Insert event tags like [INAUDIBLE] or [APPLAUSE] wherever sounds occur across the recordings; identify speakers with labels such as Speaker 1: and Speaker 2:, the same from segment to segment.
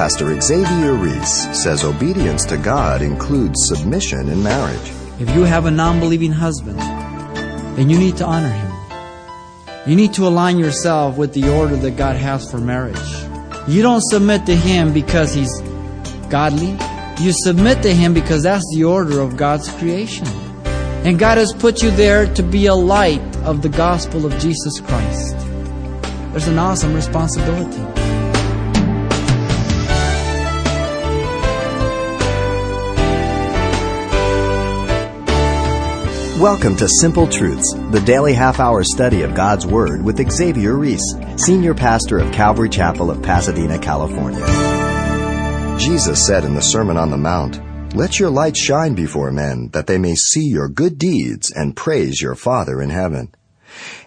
Speaker 1: Pastor Xavier Reese says obedience to God includes submission in marriage.
Speaker 2: If you have a non believing husband, then you need to honor him. You need to align yourself with the order that God has for marriage. You don't submit to him because he's godly. You submit to him because that's the order of God's creation. And God has put you there to be a light of the gospel of Jesus Christ. There's an awesome responsibility.
Speaker 1: Welcome to Simple Truths, the daily half hour study of God's Word with Xavier Reese, Senior Pastor of Calvary Chapel of Pasadena, California. Jesus said in the Sermon on the Mount, Let your light shine before men, that they may see your good deeds and praise your Father in heaven.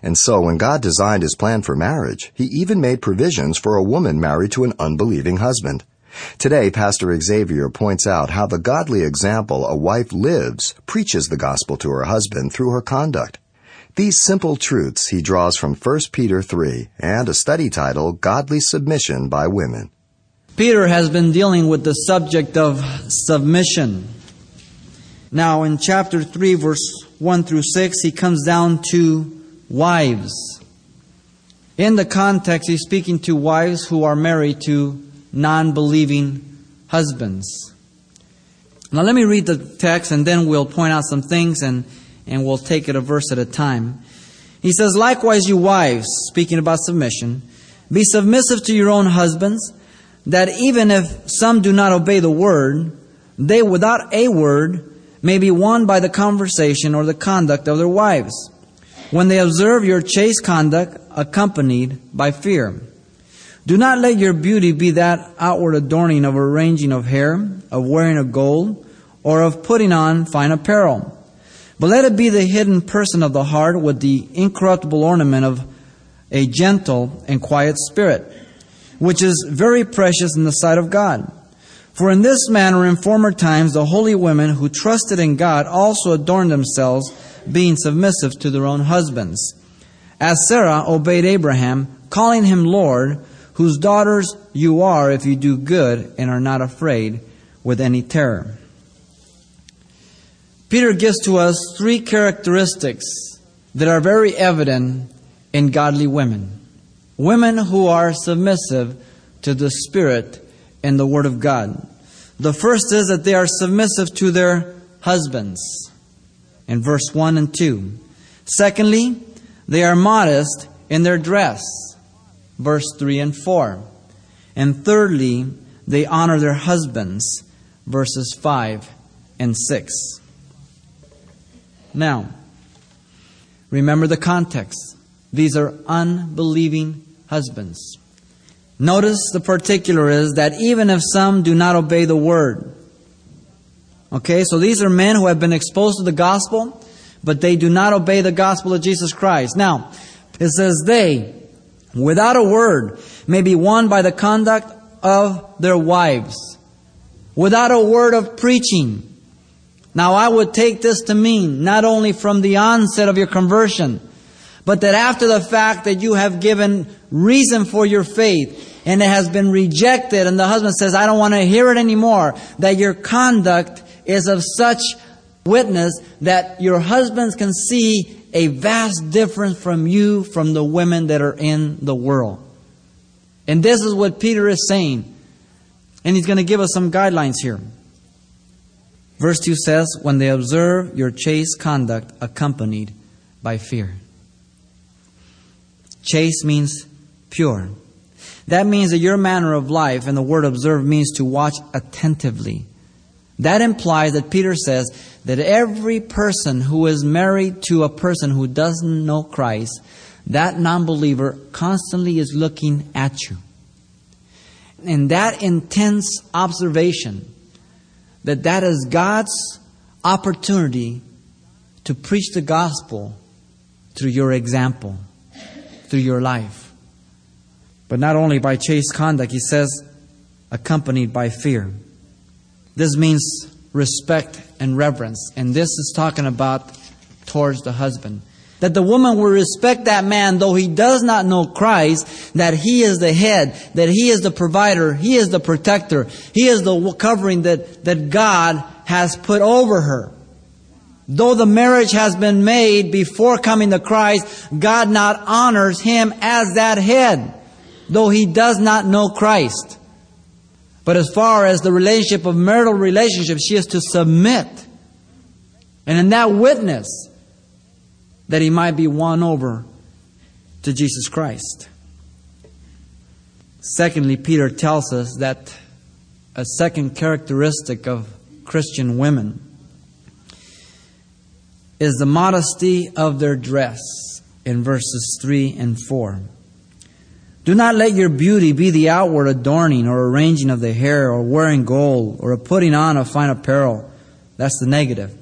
Speaker 1: And so, when God designed his plan for marriage, he even made provisions for a woman married to an unbelieving husband. Today, Pastor Xavier points out how the godly example a wife lives preaches the gospel to her husband through her conduct. These simple truths he draws from 1 Peter 3 and a study title, Godly Submission by Women.
Speaker 2: Peter has been dealing with the subject of submission. Now, in chapter 3, verse 1 through 6, he comes down to wives. In the context, he's speaking to wives who are married to non believing husbands. Now, let me read the text and then we'll point out some things and, and we'll take it a verse at a time. He says, Likewise, you wives, speaking about submission, be submissive to your own husbands, that even if some do not obey the word, they without a word may be won by the conversation or the conduct of their wives, when they observe your chaste conduct accompanied by fear. Do not let your beauty be that outward adorning of arranging of hair, of wearing of gold, or of putting on fine apparel. But let it be the hidden person of the heart with the incorruptible ornament of a gentle and quiet spirit, which is very precious in the sight of God. For in this manner in former times the holy women who trusted in God also adorned themselves, being submissive to their own husbands. As Sarah obeyed Abraham, calling him Lord, whose daughters you are if you do good and are not afraid with any terror. Peter gives to us three characteristics that are very evident in godly women. Women who are submissive to the Spirit and the Word of God. The first is that they are submissive to their husbands in verse 1 and 2. Secondly, they are modest in their dress verse 3 and 4. And thirdly, they honor their husbands, verses 5 and 6. Now, remember the context. These are unbelieving husbands. Notice the particular is that even if some do not obey the word, okay, so these are men who have been exposed to the gospel, but they do not obey the gospel of Jesus Christ. Now, it says they, without a word, may be won by the conduct of their wives, without a word of preaching. Now, I would take this to mean not only from the onset of your conversion, but that after the fact that you have given reason for your faith and it has been rejected, and the husband says, I don't want to hear it anymore, that your conduct is of such witness that your husbands can see a vast difference from you from the women that are in the world. And this is what Peter is saying. And he's going to give us some guidelines here. Verse 2 says, When they observe your chaste conduct accompanied by fear. Chaste means pure. That means that your manner of life, and the word observe means to watch attentively. That implies that Peter says that every person who is married to a person who doesn't know Christ, that non believer constantly is looking at you. And that intense observation, that that is God's opportunity to preach the gospel through your example, through your life. But not only by chaste conduct, he says, accompanied by fear. This means respect and reverence. And this is talking about towards the husband. That the woman will respect that man though he does not know Christ, that he is the head, that he is the provider, he is the protector, he is the covering that, that God has put over her. Though the marriage has been made before coming to Christ, God not honors him as that head, though he does not know Christ. But as far as the relationship of marital relationship, she is to submit. And in that witness, that he might be won over to Jesus Christ. Secondly, Peter tells us that a second characteristic of Christian women is the modesty of their dress in verses 3 and 4. Do not let your beauty be the outward adorning or arranging of the hair or wearing gold or a putting on of fine apparel. That's the negative.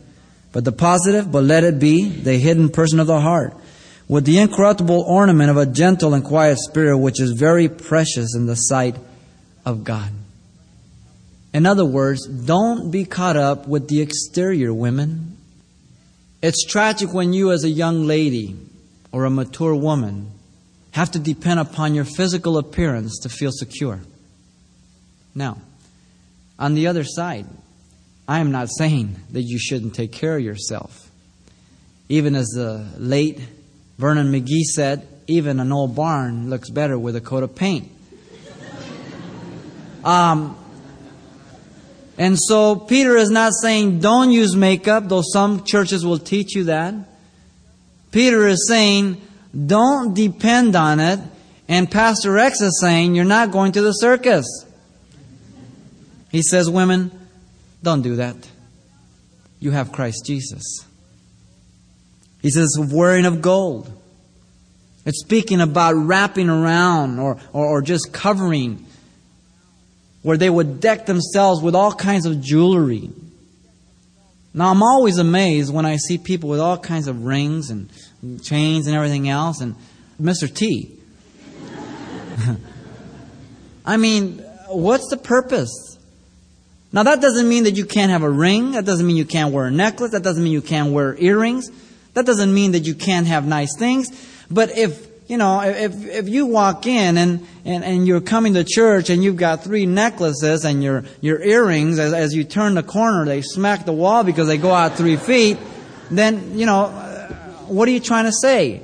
Speaker 2: But the positive, but let it be the hidden person of the heart, with the incorruptible ornament of a gentle and quiet spirit, which is very precious in the sight of God. In other words, don't be caught up with the exterior, women. It's tragic when you, as a young lady or a mature woman, have to depend upon your physical appearance to feel secure. Now, on the other side, I am not saying that you shouldn't take care of yourself. Even as the late Vernon McGee said, even an old barn looks better with a coat of paint. [LAUGHS] Um, and so Peter is not saying don't use makeup, though some churches will teach you that. Peter is saying don't depend on it. And Pastor Rex is saying you're not going to the circus. He says, women, don't do that. You have Christ Jesus. He says, wearing of gold. It's speaking about wrapping around or, or, or, just covering, where they would deck themselves with all kinds of jewelry. Now, I'm always amazed when I see people with all kinds of rings and chains and everything else, and Mr. T. I mean, what's the purpose? Now, that doesn't mean that you can't have a ring. That doesn't mean you can't wear a necklace. That doesn't mean you can't wear earrings. That doesn't mean that you can't have nice things. But if, you know, if, if you walk in and, and, and you're coming to church and you've got three necklaces and your, your earrings, as, as you turn the corner, they smack the wall because they go out three feet, then, you know, what are you trying to say?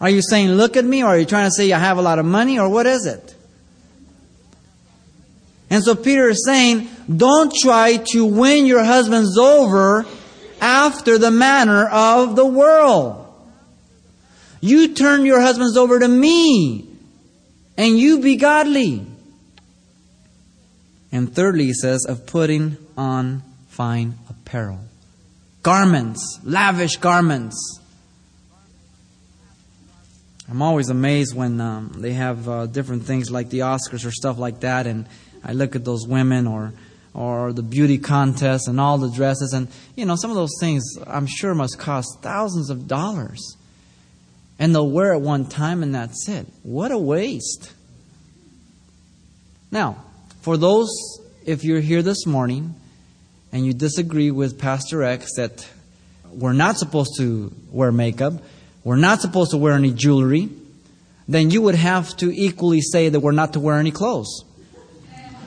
Speaker 2: Are you saying, look at me, or are you trying to say I have a lot of money, or what is it? And so Peter is saying, don't try to win your husbands over after the manner of the world. You turn your husbands over to me, and you be godly. And thirdly, he says, of putting on fine apparel garments, lavish garments. I'm always amazed when um, they have uh, different things like the Oscars or stuff like that, and I look at those women or or the beauty contest and all the dresses, and you know some of those things I'm sure must cost thousands of dollars, and they'll wear it one time and that's it. What a waste! Now, for those, if you're here this morning and you disagree with Pastor X that we're not supposed to wear makeup, we're not supposed to wear any jewelry, then you would have to equally say that we're not to wear any clothes.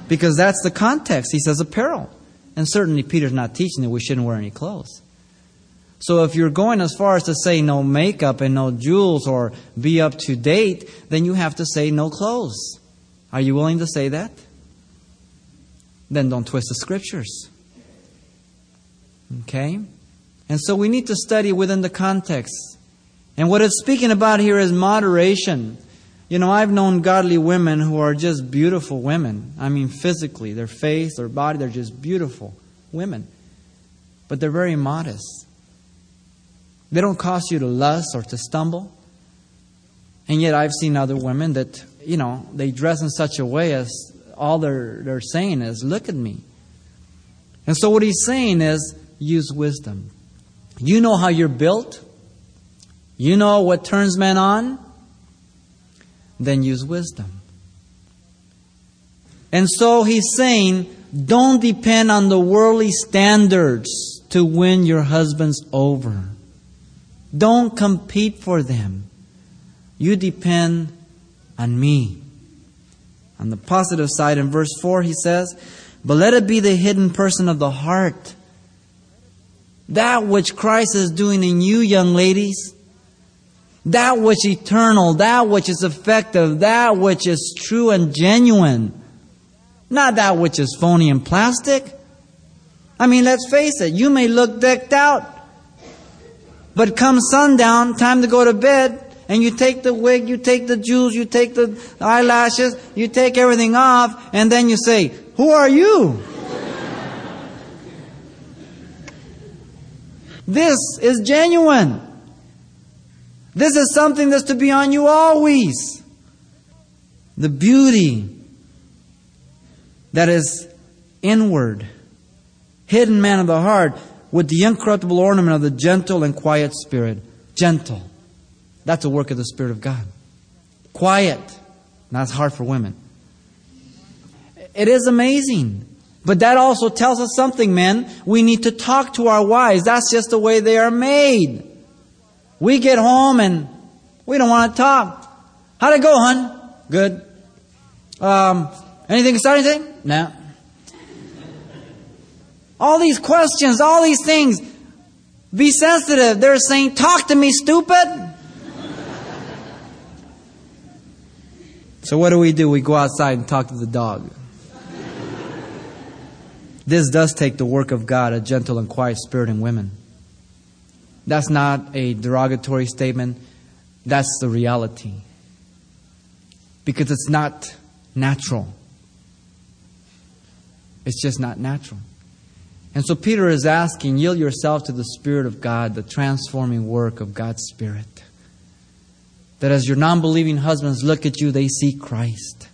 Speaker 2: Because that's the context. He says apparel. And certainly Peter's not teaching that we shouldn't wear any clothes. So if you're going as far as to say no makeup and no jewels or be up to date, then you have to say no clothes. Are you willing to say that? Then don't twist the scriptures. Okay? And so we need to study within the context. And what it's speaking about here is moderation. You know, I've known godly women who are just beautiful women. I mean, physically, their face, their body, they're just beautiful women. But they're very modest. They don't cause you to lust or to stumble. And yet, I've seen other women that, you know, they dress in such a way as all they're, they're saying is, look at me. And so, what he's saying is, use wisdom. You know how you're built. You know what turns men on. Then use wisdom. And so he's saying, don't depend on the worldly standards to win your husbands over. Don't compete for them. You depend on me. On the positive side, in verse 4, he says, But let it be the hidden person of the heart. That which Christ is doing in you, young ladies. That which eternal, that which is effective, that which is true and genuine. Not that which is phony and plastic. I mean, let's face it, you may look decked out, but come sundown, time to go to bed, and you take the wig, you take the jewels, you take the eyelashes, you take everything off, and then you say, Who are you? This is genuine. This is something that's to be on you always. The beauty that is inward, hidden man of the heart, with the incorruptible ornament of the gentle and quiet spirit. Gentle. That's a work of the Spirit of God. Quiet. Now, that's hard for women. It is amazing. But that also tells us something, men. We need to talk to our wives. That's just the way they are made. We get home and we don't want to talk. How'd it go, hon? Good. Um, anything exciting? No. All these questions, all these things. Be sensitive. They're saying, talk to me, stupid. So what do we do? We go outside and talk to the dog. This does take the work of God, a gentle and quiet spirit in women. That's not a derogatory statement. That's the reality. Because it's not natural. It's just not natural. And so Peter is asking, yield yourself to the Spirit of God, the transforming work of God's Spirit. That as your non believing husbands look at you, they see Christ.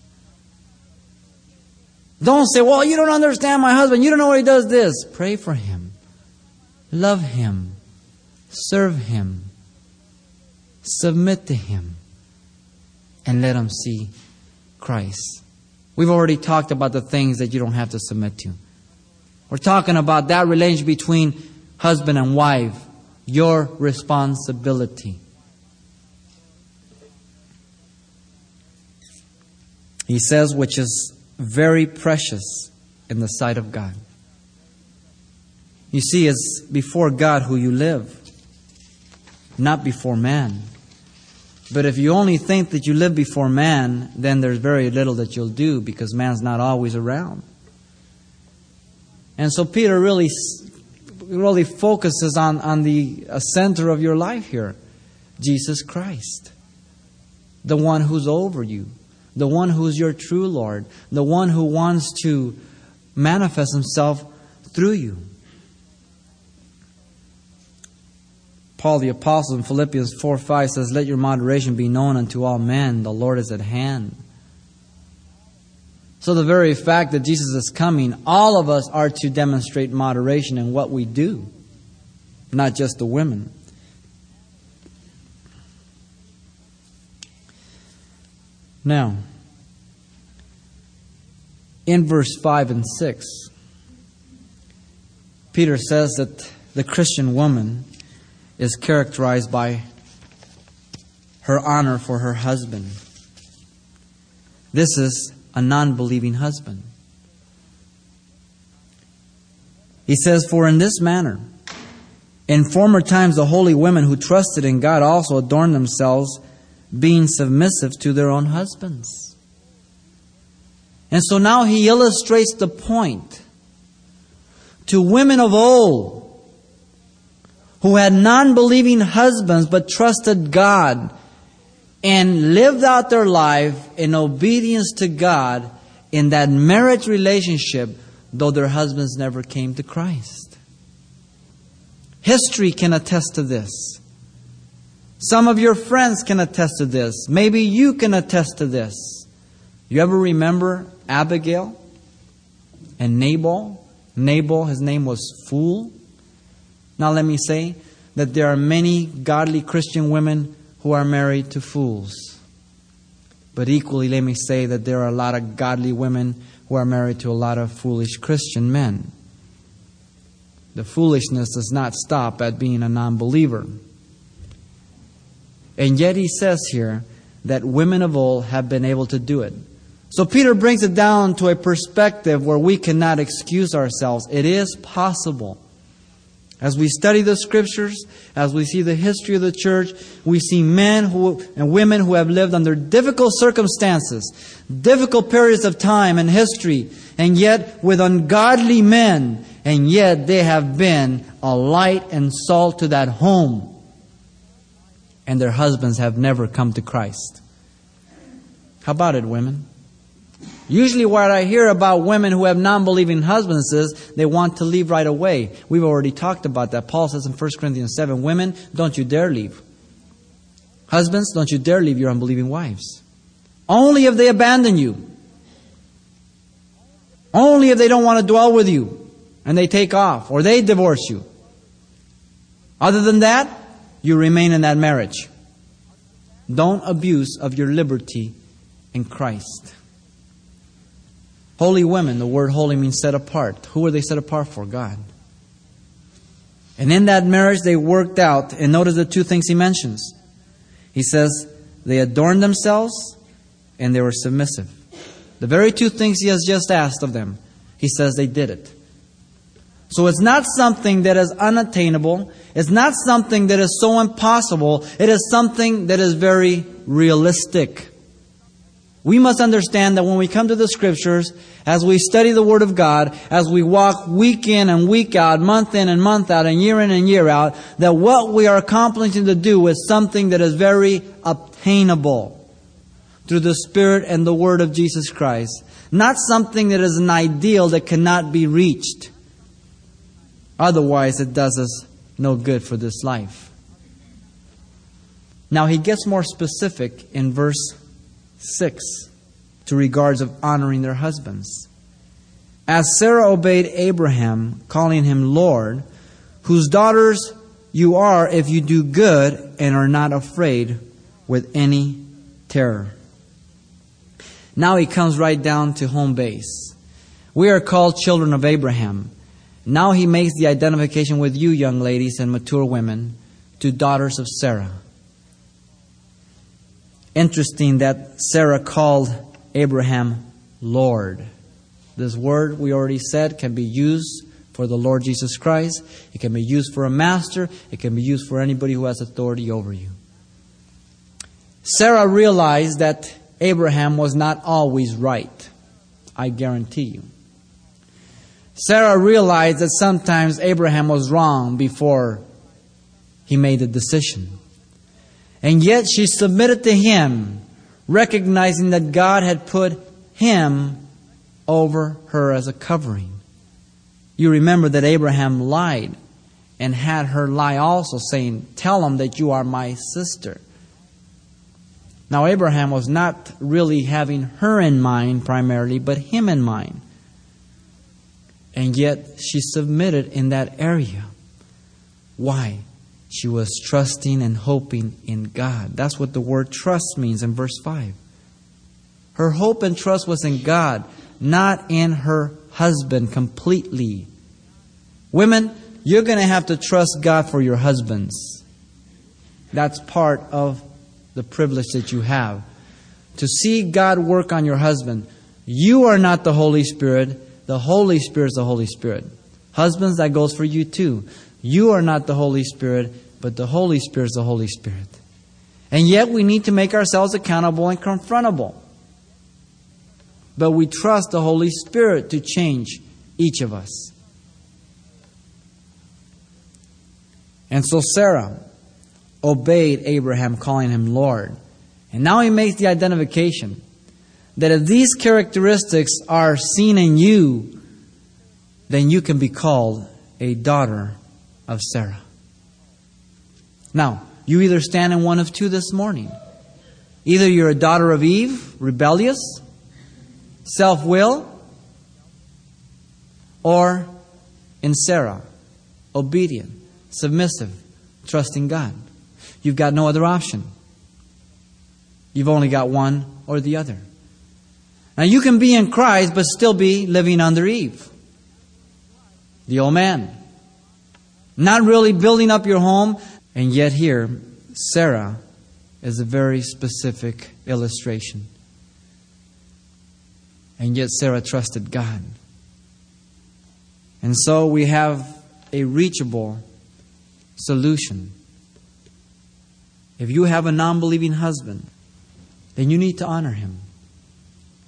Speaker 2: Don't say, well, you don't understand my husband. You don't know why he does this. Pray for him. Love him. Serve him. Submit to him. And let him see Christ. We've already talked about the things that you don't have to submit to. We're talking about that relationship between husband and wife. Your responsibility. He says, which is very precious in the sight of God. You see, it's before God who you live, not before man. But if you only think that you live before man, then there's very little that you'll do because man's not always around. And so Peter really, really focuses on, on the uh, center of your life here Jesus Christ, the one who's over you, the one who's your true Lord, the one who wants to manifest himself through you. Paul the Apostle in Philippians 4 5 says, Let your moderation be known unto all men, the Lord is at hand. So, the very fact that Jesus is coming, all of us are to demonstrate moderation in what we do, not just the women. Now, in verse 5 and 6, Peter says that the Christian woman is characterized by her honor for her husband. This is a non believing husband. He says, For in this manner, in former times the holy women who trusted in God also adorned themselves being submissive to their own husbands. And so now he illustrates the point to women of old who had non believing husbands but trusted God and lived out their life in obedience to God in that marriage relationship, though their husbands never came to Christ. History can attest to this. Some of your friends can attest to this. Maybe you can attest to this. You ever remember Abigail and Nabal? Nabal, his name was Fool. Now, let me say that there are many godly Christian women who are married to fools. But equally, let me say that there are a lot of godly women who are married to a lot of foolish Christian men. The foolishness does not stop at being a non believer. And yet he says here that women of old have been able to do it. So Peter brings it down to a perspective where we cannot excuse ourselves. It is possible. As we study the scriptures, as we see the history of the church, we see men who, and women who have lived under difficult circumstances, difficult periods of time and history, and yet with ungodly men, and yet they have been a light and salt to that home. And their husbands have never come to Christ. How about it, women? Usually, what I hear about women who have non believing husbands is they want to leave right away. We've already talked about that. Paul says in 1 Corinthians 7 Women, don't you dare leave. Husbands, don't you dare leave your unbelieving wives. Only if they abandon you. Only if they don't want to dwell with you and they take off or they divorce you. Other than that, you remain in that marriage. Don't abuse of your liberty in Christ. Holy women, the word holy means set apart. Who were they set apart for? God. And in that marriage, they worked out, and notice the two things he mentions. He says, they adorned themselves and they were submissive. The very two things he has just asked of them, he says they did it. So it's not something that is unattainable. It's not something that is so impossible. It is something that is very realistic. We must understand that when we come to the scriptures, as we study the Word of God, as we walk week in and week out, month in and month out, and year in and year out, that what we are accomplishing to do is something that is very obtainable through the Spirit and the Word of Jesus Christ. Not something that is an ideal that cannot be reached. Otherwise, it does us no good for this life. Now, he gets more specific in verse 6 to regards of honoring their husbands. As Sarah obeyed Abraham, calling him Lord, whose daughters you are if you do good and are not afraid with any terror. Now he comes right down to home base. We are called children of Abraham. Now he makes the identification with you, young ladies and mature women, to daughters of Sarah. Interesting that Sarah called Abraham Lord. This word, we already said, can be used for the Lord Jesus Christ. It can be used for a master. It can be used for anybody who has authority over you. Sarah realized that Abraham was not always right. I guarantee you. Sarah realized that sometimes Abraham was wrong before he made the decision. And yet she submitted to him, recognizing that God had put him over her as a covering. You remember that Abraham lied and had her lie also, saying, Tell him that you are my sister. Now, Abraham was not really having her in mind primarily, but him in mind. And yet she submitted in that area. Why? She was trusting and hoping in God. That's what the word trust means in verse 5. Her hope and trust was in God, not in her husband completely. Women, you're going to have to trust God for your husbands. That's part of the privilege that you have. To see God work on your husband. You are not the Holy Spirit. The Holy Spirit is the Holy Spirit. Husbands, that goes for you too. You are not the Holy Spirit, but the Holy Spirit is the Holy Spirit. And yet we need to make ourselves accountable and confrontable. But we trust the Holy Spirit to change each of us. And so Sarah obeyed Abraham, calling him Lord. And now he makes the identification that if these characteristics are seen in you, then you can be called a daughter of Sarah. Now, you either stand in one of two this morning. Either you're a daughter of Eve, rebellious, self will, or in Sarah, obedient, submissive, trusting God. You've got no other option. You've only got one or the other. Now you can be in Christ but still be living under Eve, the old man. Not really building up your home, and yet here, Sarah is a very specific illustration. And yet Sarah trusted God. And so we have a reachable solution. If you have a non believing husband, then you need to honor him.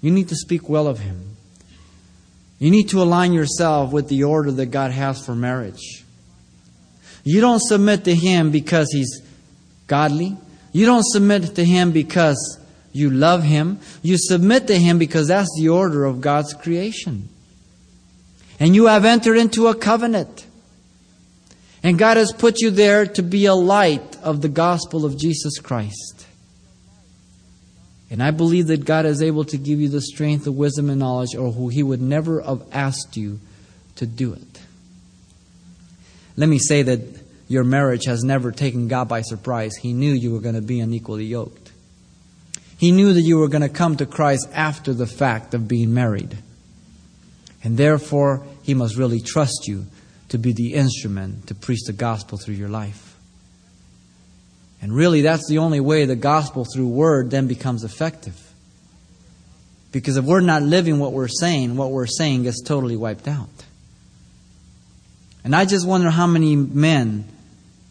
Speaker 2: You need to speak well of him. You need to align yourself with the order that God has for marriage. You don't submit to him because he's godly. You don't submit to him because you love him. You submit to him because that's the order of God's creation. And you have entered into a covenant. And God has put you there to be a light of the gospel of Jesus Christ. And I believe that God is able to give you the strength, the wisdom, and knowledge, or who He would never have asked you to do it. Let me say that your marriage has never taken God by surprise. He knew you were going to be unequally yoked. He knew that you were going to come to Christ after the fact of being married. And therefore, He must really trust you to be the instrument to preach the gospel through your life. And really, that's the only way the gospel through word then becomes effective. Because if we're not living what we're saying, what we're saying gets totally wiped out. And I just wonder how many men,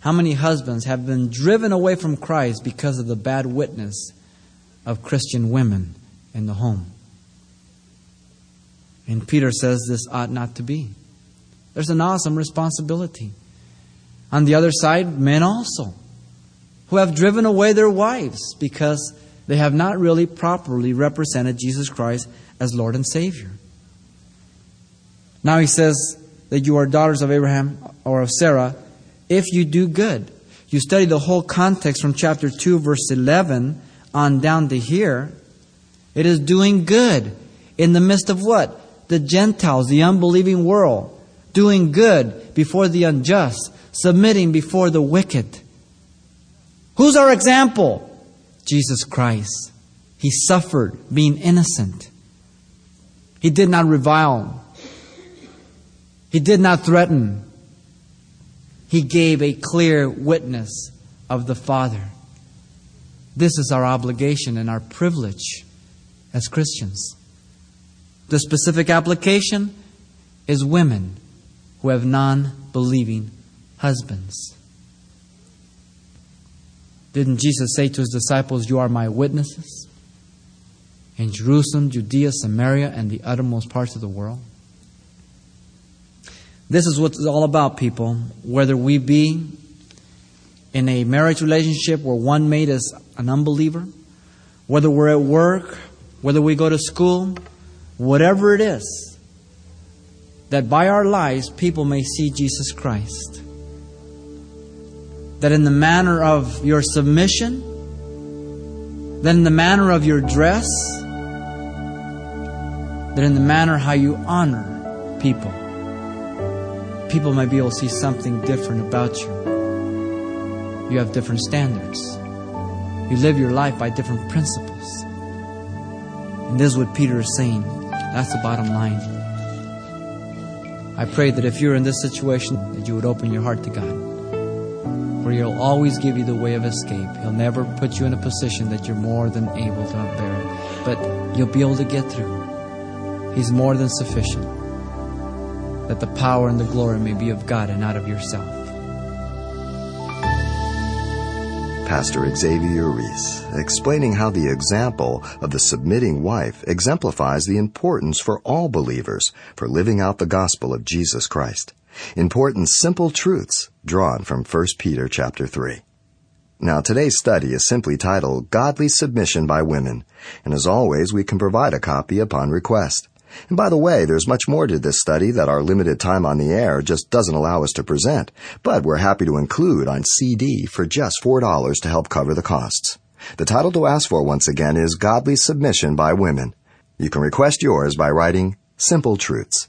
Speaker 2: how many husbands have been driven away from Christ because of the bad witness of Christian women in the home. And Peter says this ought not to be. There's an awesome responsibility. On the other side, men also, who have driven away their wives because they have not really properly represented Jesus Christ as Lord and Savior. Now he says that you are daughters of Abraham or of Sarah if you do good. You study the whole context from chapter 2, verse 11 on down to here. It is doing good in the midst of what? The Gentiles, the unbelieving world doing good before the unjust, submitting before the wicked. Who's our example? Jesus Christ. He suffered being innocent. He did not revile. He did not threaten. He gave a clear witness of the Father. This is our obligation and our privilege as Christians. The specific application is women who have non believing husbands. Didn't Jesus say to his disciples, You are my witnesses in Jerusalem, Judea, Samaria, and the uttermost parts of the world? This is what it's all about, people. Whether we be in a marriage relationship where one mate is an unbeliever, whether we're at work, whether we go to school, whatever it is, that by our lives people may see Jesus Christ. That in the manner of your submission, that in the manner of your dress, that in the manner how you honor people, people may be able to see something different about you. You have different standards. You live your life by different principles. And this is what Peter is saying. That's the bottom line. I pray that if you're in this situation, that you would open your heart to God. For He'll always give you the way of escape. He'll never put you in a position that you're more than able to bear. But you'll be able to get through. He's more than sufficient. That the power and the glory may be of God and not of yourself.
Speaker 1: Pastor Xavier Reese, explaining how the example of the submitting wife exemplifies the importance for all believers for living out the gospel of Jesus Christ. Important simple truths drawn from 1 Peter chapter 3. Now today's study is simply titled Godly Submission by Women, and as always we can provide a copy upon request. And by the way, there's much more to this study that our limited time on the air just doesn't allow us to present, but we're happy to include on CD for just $4 to help cover the costs. The title to ask for once again is Godly Submission by Women. You can request yours by writing Simple Truths,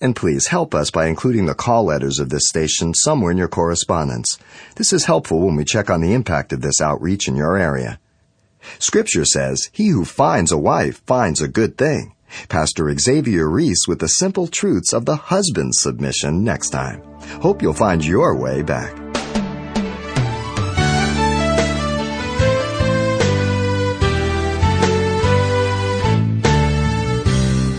Speaker 1: And please help us by including the call letters of this station somewhere in your correspondence. This is helpful when we check on the impact of this outreach in your area. Scripture says, He who finds a wife finds a good thing. Pastor Xavier Reese with the simple truths of the husband's submission next time. Hope you'll find your way back.